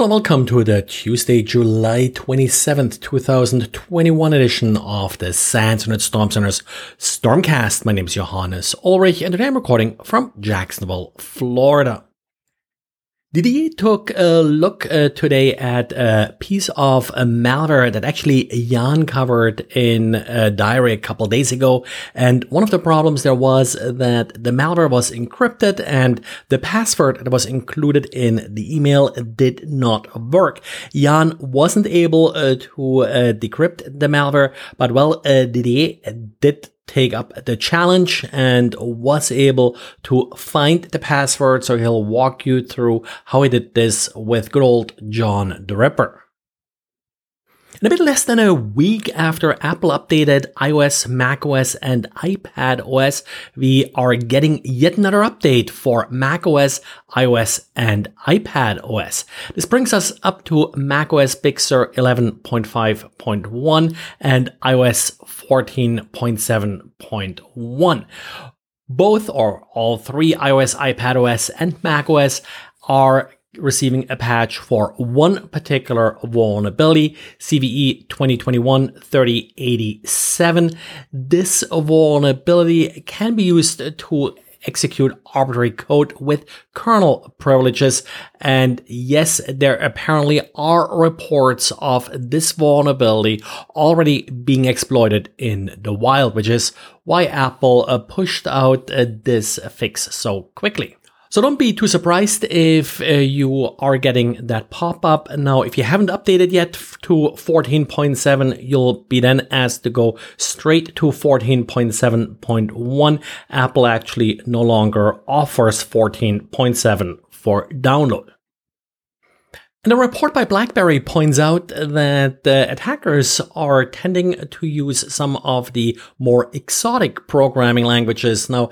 Well, welcome to the Tuesday, July 27th, 2021 edition of the SANS Internet Storm Center's Stormcast. My name is Johannes Ulrich and today I'm recording from Jacksonville, Florida. Didier took a look uh, today at a piece of a malware that actually Jan covered in a diary a couple days ago. And one of the problems there was that the malware was encrypted and the password that was included in the email did not work. Jan wasn't able uh, to uh, decrypt the malware, but well, uh, Didier did take up the challenge and was able to find the password. So he'll walk you through how he did this with good old John the Ripper. In a bit less than a week after Apple updated iOS, macOS, and iPad OS, we are getting yet another update for macOS, iOS, and iPad OS. This brings us up to macOS Big Sur 11.5.1 and iOS 14.7.1. Both or all three iOS, iPad OS, and macOS are receiving a patch for one particular vulnerability, CVE 2021-3087. This vulnerability can be used to execute arbitrary code with kernel privileges. And yes, there apparently are reports of this vulnerability already being exploited in the wild, which is why Apple uh, pushed out uh, this fix so quickly. So don't be too surprised if uh, you are getting that pop up. Now, if you haven't updated yet to 14.7, you'll be then asked to go straight to 14.7.1. Apple actually no longer offers 14.7 for download. And a report by BlackBerry points out that uh, attackers are tending to use some of the more exotic programming languages. Now,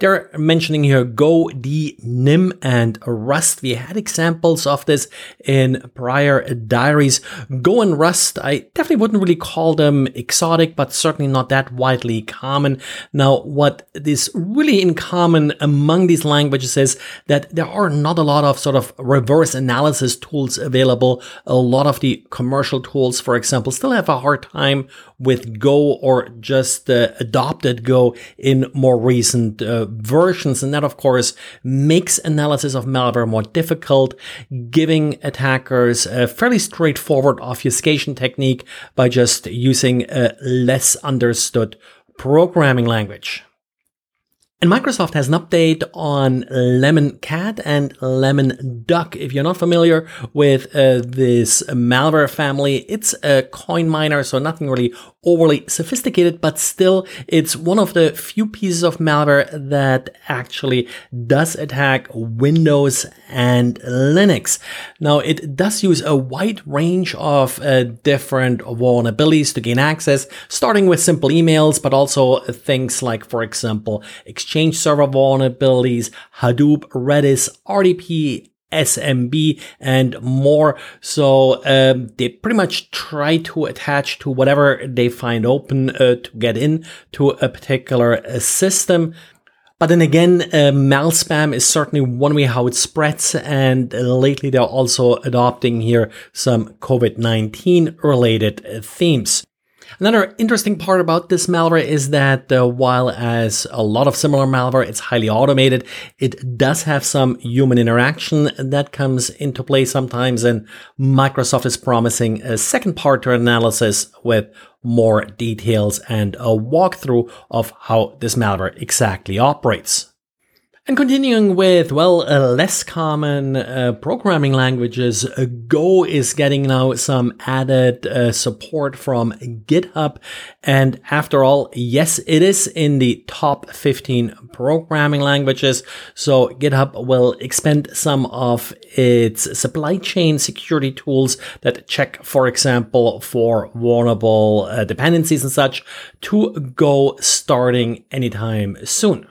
they're mentioning here Go, D, Nim, and Rust. We had examples of this in prior diaries. Go and Rust, I definitely wouldn't really call them exotic, but certainly not that widely common. Now, what is really in common among these languages is that there are not a lot of sort of reverse analysis tools available. A lot of the commercial tools, for example, still have a hard time with Go or just uh, adopted Go in more recent uh, versions. And that, of course, makes analysis of malware more difficult, giving attackers a fairly straightforward obfuscation technique by just using a less understood programming language. And Microsoft has an update on Lemon Cat and Lemon Duck. If you're not familiar with uh, this malware family, it's a coin miner, so nothing really overly sophisticated, but still it's one of the few pieces of malware that actually does attack Windows and Linux. Now it does use a wide range of uh, different vulnerabilities to gain access, starting with simple emails, but also things like, for example, Exchange server vulnerabilities, Hadoop, Redis, RDP, SMB and more. So um, they pretty much try to attach to whatever they find open uh, to get in to a particular uh, system. But then again, uh, spam is certainly one way how it spreads. And lately they're also adopting here some COVID-19 related uh, themes. Another interesting part about this malware is that uh, while as a lot of similar malware, it's highly automated, it does have some human interaction that comes into play sometimes. And Microsoft is promising a second part to analysis with more details and a walkthrough of how this malware exactly operates. And continuing with, well, uh, less common uh, programming languages, uh, Go is getting now some added uh, support from GitHub. And after all, yes, it is in the top 15 programming languages. So GitHub will expand some of its supply chain security tools that check, for example, for vulnerable uh, dependencies and such to Go starting anytime soon.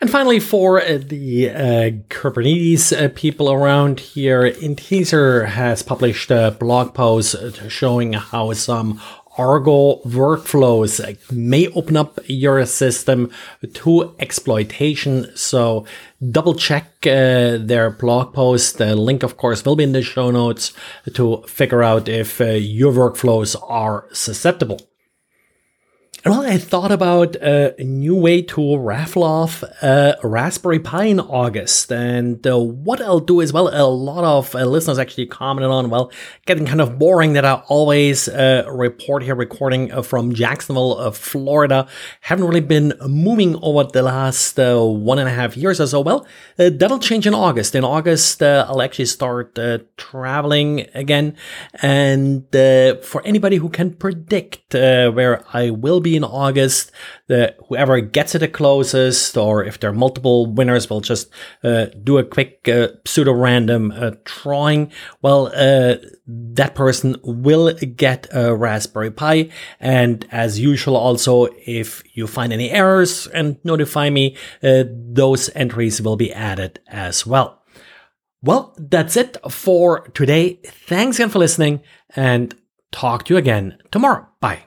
And finally, for the uh, Kubernetes uh, people around here, Intezer has published a blog post showing how some Argo workflows may open up your system to exploitation. So double check uh, their blog post. The link, of course, will be in the show notes to figure out if uh, your workflows are susceptible. Well, I thought about a new way to raffle off a Raspberry Pi in August. And uh, what I'll do is, well, a lot of uh, listeners actually commented on, well, getting kind of boring that I always uh, report here recording uh, from Jacksonville, uh, Florida. Haven't really been moving over the last uh, one and a half years or so. Well, that'll change in August. In August, I'll actually start traveling again. And for anybody who can predict where I will be in August. The whoever gets it the closest, or if there are multiple winners, will just uh, do a quick uh, pseudo random uh, drawing. Well, uh, that person will get a Raspberry Pi, and as usual, also if you find any errors and notify me, uh, those entries will be added as well. Well, that's it for today. Thanks again for listening and talk to you again tomorrow. Bye.